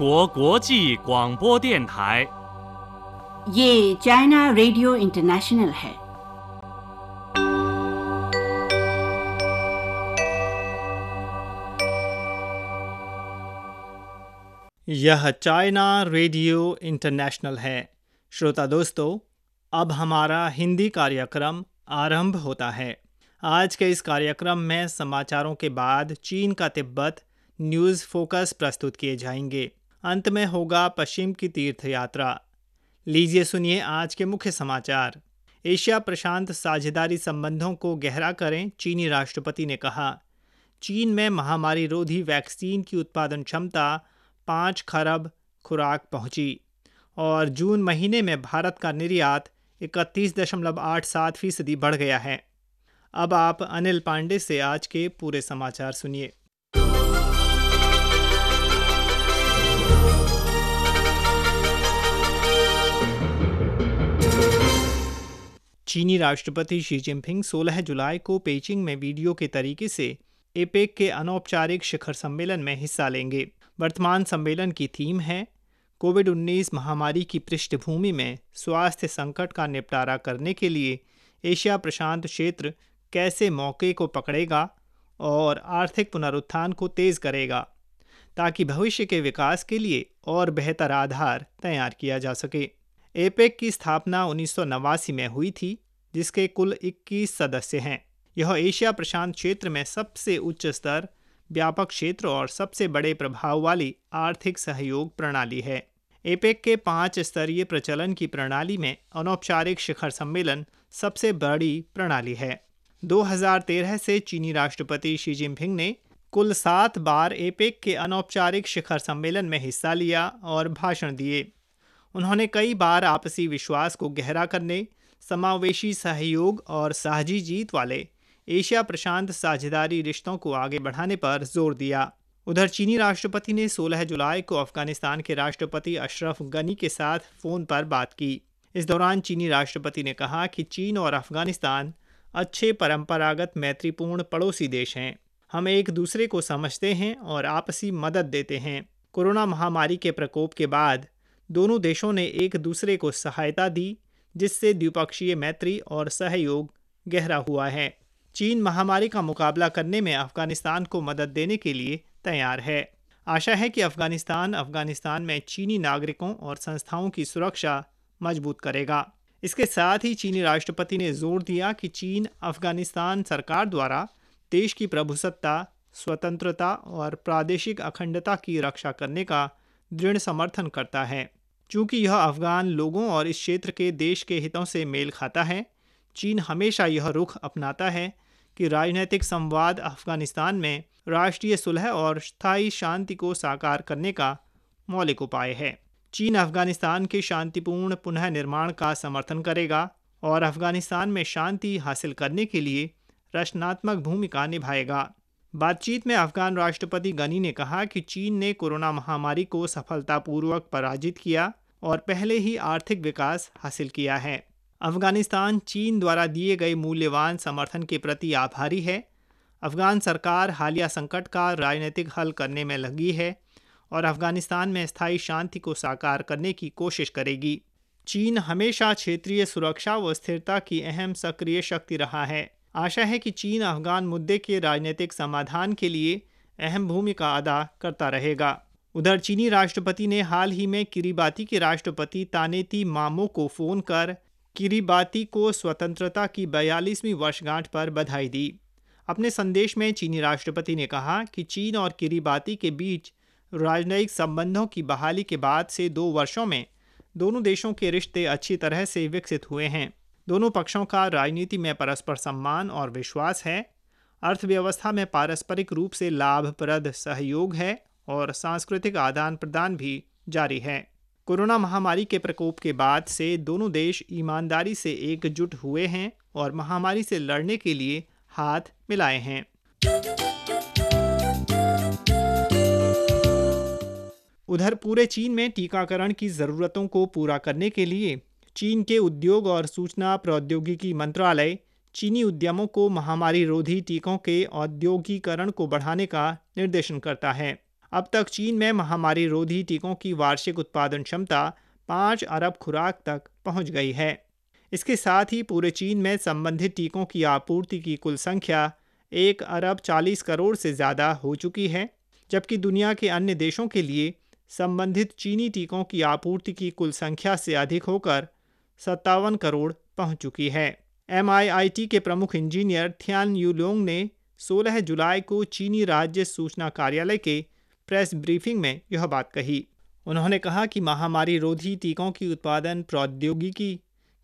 国国际广播电台。 ये China radio international है यह चाइना रेडियो इंटरनेशनल है श्रोता दोस्तों अब हमारा हिंदी कार्यक्रम आरंभ होता है आज के इस कार्यक्रम में समाचारों के बाद चीन का तिब्बत न्यूज़ फोकस प्रस्तुत किए जाएंगे अंत में होगा पश्चिम की तीर्थ यात्रा लीजिए सुनिए आज के मुख्य समाचार। एशिया प्रशांत साझेदारी संबंधों को गहरा करें, चीनी राष्ट्रपति ने कहा। चीन में महामारी रोधी वैक्सीन की उत्पादन क्षमता पाँच खरब खुराक पहुँची और जून महीने में भारत का निर्यात इकतीस दशमलव आठ सात फ़ीसदी बढ़ गया है। अब आप अनिल पांडे से आज के पूरे समाचार सुनिए। चीनी राष्ट्रपति शी जिनपिंग 16 जुलाई को पेचिंग में वीडियो के तरीके से एपेक के अनौपचारिक शिखर सम्मेलन में हिस्सा लेंगे। वर्तमान सम्मेलन की थीम है कोविड 19 महामारी की पृष्ठभूमि में स्वास्थ्य संकट का निपटारा करने के लिए एशिया प्रशांत क्षेत्र कैसे मौके को पकड़ेगा और आर्थिक पुनरुत्थान को तेज करेगा, ताकि भविष्य के विकास के लिए और बेहतर आधार तैयार किया जा सके। एपेक की स्थापना उन्नीस सौ नवासी में हुई थी, जिसके कुल 21 सदस्य हैं। यह एशिया प्रशांत क्षेत्र में सबसे उच्च स्तर, व्यापक क्षेत्र और सबसे बड़े प्रभाव वाली आर्थिक सहयोग प्रणाली है। एपेक के पाँच स्तरीय प्रचलन की प्रणाली में अनौपचारिक शिखर सम्मेलन सबसे बड़ी प्रणाली है। 2013 से चीनी राष्ट्रपति शी जिनपिंग ने कुल सात बार एपेक के अनौपचारिक शिखर सम्मेलन में हिस्सा लिया और भाषण दिए। उन्होंने कई बार आपसी विश्वास को गहरा करने, समावेशी सहयोग और साझी जीत वाले एशिया प्रशांत साझेदारी रिश्तों को आगे बढ़ाने पर ज़ोर दिया। उधर चीनी राष्ट्रपति ने 16 जुलाई को अफ़गानिस्तान के राष्ट्रपति अशरफ गनी के साथ फ़ोन पर बात की। इस दौरान चीनी राष्ट्रपति ने कहा कि चीन और अफ़गानिस्तान अच्छे परंपरागत मैत्रीपूर्ण पड़ोसी देश हैं। हम एक दूसरे को समझते हैं और आपसी मदद देते हैं। कोरोना महामारी के प्रकोप के बाद दोनों देशों ने एक दूसरे को सहायता दी, जिससे द्विपक्षीय मैत्री और सहयोग गहरा हुआ है। चीन महामारी का मुकाबला करने में अफ़गानिस्तान को मदद देने के लिए तैयार है। आशा है कि अफ़गानिस्तान अफ़गानिस्तान में चीनी नागरिकों और संस्थाओं की सुरक्षा मज़बूत करेगा। इसके साथ ही चीनी राष्ट्रपति ने ज़ोर दिया कि चीन अफ़गानिस्तान सरकार द्वारा देश की प्रभुसत्ता, स्वतंत्रता और प्रादेशिक अखंडता की रक्षा करने का दृढ़ समर्थन करता है। चूँकि यह अफगान लोगों और इस क्षेत्र के देश के हितों से मेल खाता है, चीन हमेशा यह रुख अपनाता है कि राजनीतिक संवाद अफ़गानिस्तान में राष्ट्रीय सुलह और स्थायी शांति को साकार करने का मौलिक उपाय है। चीन अफ़गानिस्तान के शांतिपूर्ण पुनः निर्माण का समर्थन करेगा और अफ़गानिस्तान में शांति हासिल करने के लिए रचनात्मक भूमिका निभाएगा। बातचीत में अफगान राष्ट्रपति गनी ने कहा कि चीन ने कोरोना महामारी को सफलतापूर्वक पराजित किया और पहले ही आर्थिक विकास हासिल किया है। अफ़गानिस्तान चीन द्वारा दिए गए मूल्यवान समर्थन के प्रति आभारी है। अफगान सरकार हालिया संकट का राजनीतिक हल करने में लगी है और अफ़गानिस्तान में स्थायी शांति को साकार करने की कोशिश करेगी। चीन हमेशा क्षेत्रीय सुरक्षा व स्थिरता की अहम सक्रिय शक्ति रहा है। आशा है कि चीन अफगान मुद्दे के राजनीतिक समाधान के लिए अहम भूमिका अदा करता रहेगा। उधर चीनी राष्ट्रपति ने हाल ही में किरीबाती के राष्ट्रपति तानेती मामो को फ़ोन कर किरीबाती को स्वतंत्रता की बयालीसवीं वर्षगांठ पर बधाई दी। अपने संदेश में चीनी राष्ट्रपति ने कहा कि चीन और किरीबाती के बीच राजनयिक संबंधों की बहाली के बाद से दो वर्षों में दोनों देशों के रिश्ते अच्छी तरह से विकसित हुए हैं। दोनों पक्षों का राजनीति में परस्पर सम्मान और विश्वास है। अर्थव्यवस्था में पारस्परिक रूप से लाभप्रद सहयोग है। और सांस्कृतिक आदान प्रदान भी जारी है। कोरोना महामारी के प्रकोप के बाद से दोनों देश ईमानदारी से एकजुट हुए हैं और महामारी से लड़ने के लिए हाथ मिलाए हैं। उधर पूरे चीन में टीकाकरण की ज़रूरतों को पूरा करने के लिए चीन के उद्योग और सूचना प्रौद्योगिकी मंत्रालय चीनी उद्यमों को महामारी रोधी टीकों के औद्योगिकरण को बढ़ाने का निर्देशन करता है। अब तक चीन में महामारी रोधी टीकों की वार्षिक उत्पादन क्षमता पाँच अरब खुराक तक पहुँच गई है। इसके साथ ही पूरे चीन में संबंधित टीकों की आपूर्ति की कुल संख्या एक अरब चालीस करोड़ से ज़्यादा हो चुकी है, जबकि दुनिया के अन्य देशों के लिए संबंधित चीनी टीकों की आपूर्ति की कुल संख्या से अधिक होकर सत्तावन करोड़ पहुँच चुकी है। एमआईआईटी के प्रमुख इंजीनियर थियान यूलोंग ने 16 जुलाई को चीनी राज्य सूचना कार्यालय के प्रेस ब्रीफिंग में यह बात कही। उन्होंने कहा कि महामारी रोधी टीकों की उत्पादन प्रौद्योगिकी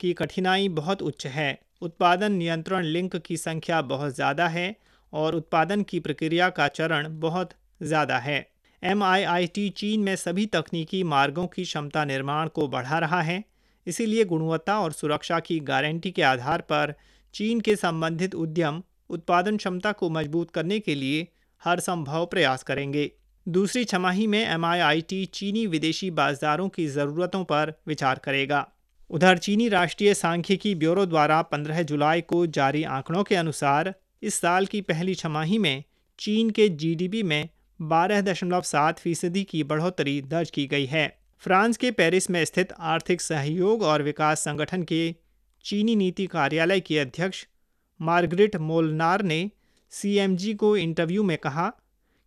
की कठिनाई बहुत उच्च है। उत्पादन नियंत्रण लिंक की संख्या बहुत ज़्यादा है और उत्पादन की प्रक्रिया का चरण बहुत ज़्यादा है। एमआईआईटी चीन में सभी तकनीकी मार्गों की क्षमता निर्माण को बढ़ा रहा है। इसीलिए गुणवत्ता और सुरक्षा की गारंटी के आधार पर चीन के संबंधित उद्यम उत्पादन क्षमता को मज़बूत करने के लिए हर संभव प्रयास करेंगे। दूसरी छमाही में एमआईआईटी चीनी विदेशी बाजारों की ज़रूरतों पर विचार करेगा। उधर चीनी राष्ट्रीय सांख्यिकी ब्यूरो द्वारा 15 जुलाई को जारी आंकड़ों के अनुसार इस साल की पहली छमाही में चीन के जीडीपी में 12.7 फ़ीसदी की बढ़ोतरी दर्ज की गई है। फ्रांस के पेरिस में स्थित आर्थिक सहयोग और विकास संगठन के चीनी नीति कार्यालय की अध्यक्ष मार्गरेट मोलनार ने सीएमजी को इंटरव्यू में कहा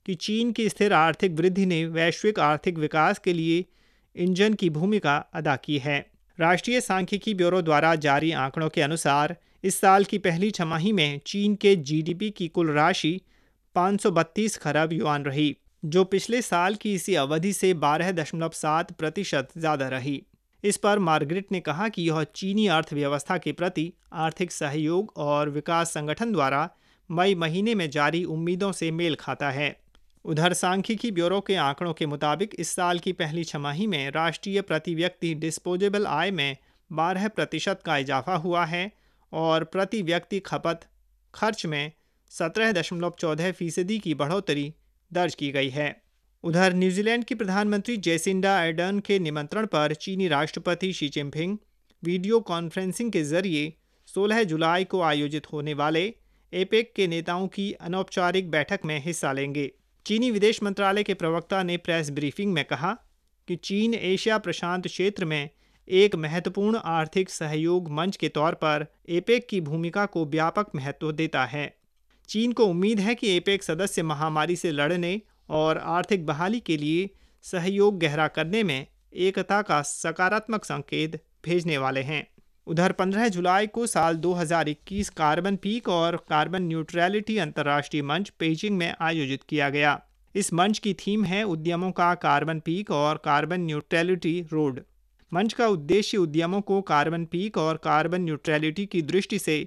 कि चीन की स्थिर आर्थिक वृद्धि ने वैश्विक आर्थिक विकास के लिए इंजन की भूमिका अदा की है। राष्ट्रीय सांख्यिकी ब्यूरो द्वारा जारी आंकड़ों के अनुसार, इस साल की पहली छमाही में चीन के जीडीपी की कुल राशि 532 खरब युआन रही, जो पिछले साल की इसी अवधि से 12.7 प्रतिशत ज़्यादा रही। इस पर मार्गरेट ने कहा कि यह चीनी अर्थव्यवस्था के प्रति आर्थिक सहयोग और विकास संगठन द्वारा मई महीने में जारी उम्मीदों से मेल खाता है। उधर सांख्यिकी ब्यूरो के आंकड़ों के मुताबिक इस साल की पहली छमाही में राष्ट्रीय प्रति व्यक्ति डिस्पोजेबल आय में 12 प्रतिशत का इजाफा हुआ है और प्रति व्यक्ति खपत खर्च में सत्रह दशमलव चौदह फ़ीसदी की बढ़ोतरी दर्ज की गई है। उधर न्यूजीलैंड की प्रधानमंत्री जेसिंडा एडर्न के निमंत्रण पर चीनी राष्ट्रपति शी चिनपिंग वीडियो कॉन्फ्रेंसिंग के ज़रिए 16 जुलाई को आयोजित होने वाले एपेक के नेताओं की अनौपचारिक बैठक में हिस्सा लेंगे। चीनी विदेश मंत्रालय के प्रवक्ता ने प्रेस ब्रीफिंग में कहा कि चीन एशिया प्रशांत क्षेत्र में एक महत्वपूर्ण आर्थिक सहयोग मंच के तौर पर एपेक की भूमिका को व्यापक महत्व देता है। चीन को उम्मीद है कि एपेक सदस्य महामारी से लड़ने और आर्थिक बहाली के लिए सहयोग गहरा करने में एकता का सकारात्मक संकेत भेजने वाले हैं। उधर 15 जुलाई को साल 2021 कार्बन पीक और कार्बन न्यूट्रलिटी अंतर्राष्ट्रीय मंच पेजिंग में आयोजित किया गया। इस मंच की थीम है उद्यमों का कार्बन पीक और कार्बन न्यूट्रलिटी रोड। मंच का उद्देश्य उद्यमों को कार्बन पीक और कार्बन न्यूट्रलिटी की दृष्टि से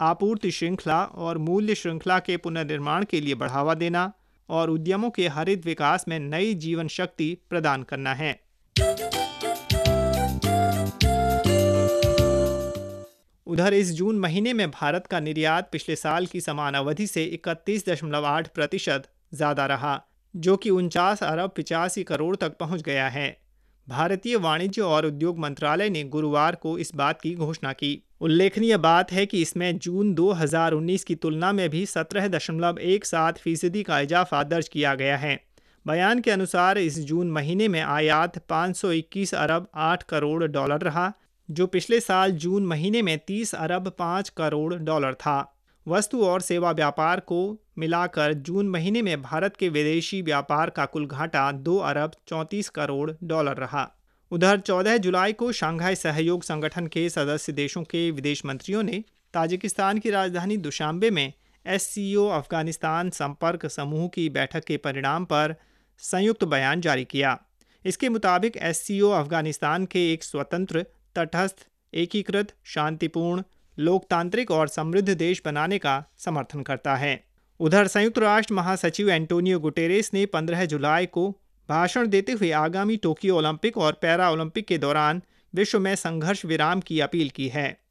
आपूर्ति श्रृंखला और मूल्य श्रृंखला के पुनर्निर्माण के लिए बढ़ावा देना और उद्यमों के हरित विकास में नई जीवन शक्ति प्रदान करना है। उधर इस जून महीने में भारत का निर्यात पिछले साल की समान अवधि से इकतीस दशमलव आठ प्रतिशत ज़्यादा रहा, जो कि उनचास अरब पिचासी करोड़ तक पहुँच गया है। भारतीय वाणिज्य और उद्योग मंत्रालय ने गुरुवार को इस बात की घोषणा की। उल्लेखनीय बात है कि इसमें जून 2019 की तुलना में भी सत्रह दशमलव एक सात फ़ीसदी का इजाफा दर्ज किया गया है। बयान के अनुसार इस जून महीने में आयात 521 अरब 8 करोड़ डॉलर रहा जो पिछले साल जून महीने में 30 अरब 5 करोड़ डॉलर था। वस्तु और सेवा व्यापार को मिलाकर जून महीने में भारत के विदेशी व्यापार का कुल घाटा दो अरब चौंतीस करोड़ डॉलर रहा। उधर 14 जुलाई को शंघाई सहयोग संगठन के सदस्य देशों के विदेश मंत्रियों ने ताजिकिस्तान की राजधानी दुशांबे में एससीओ अफ़गानिस्तान संपर्क समूह की बैठक के परिणाम पर संयुक्त बयान जारी किया। इसके मुताबिक एससीओ अफ़गानिस्तान के एक स्वतंत्र तटस्थ, एकीकृत, शांतिपूर्ण, लोकतांत्रिक और समृद्ध देश बनाने का समर्थन करता है। उधर संयुक्त राष्ट्र महासचिव एंटोनियो गुटेरेस ने 15 जुलाई को भाषण देते हुए आगामी टोक्यो ओलंपिक और पैरा ओलंपिक के दौरान विश्व में संघर्ष विराम की अपील की है।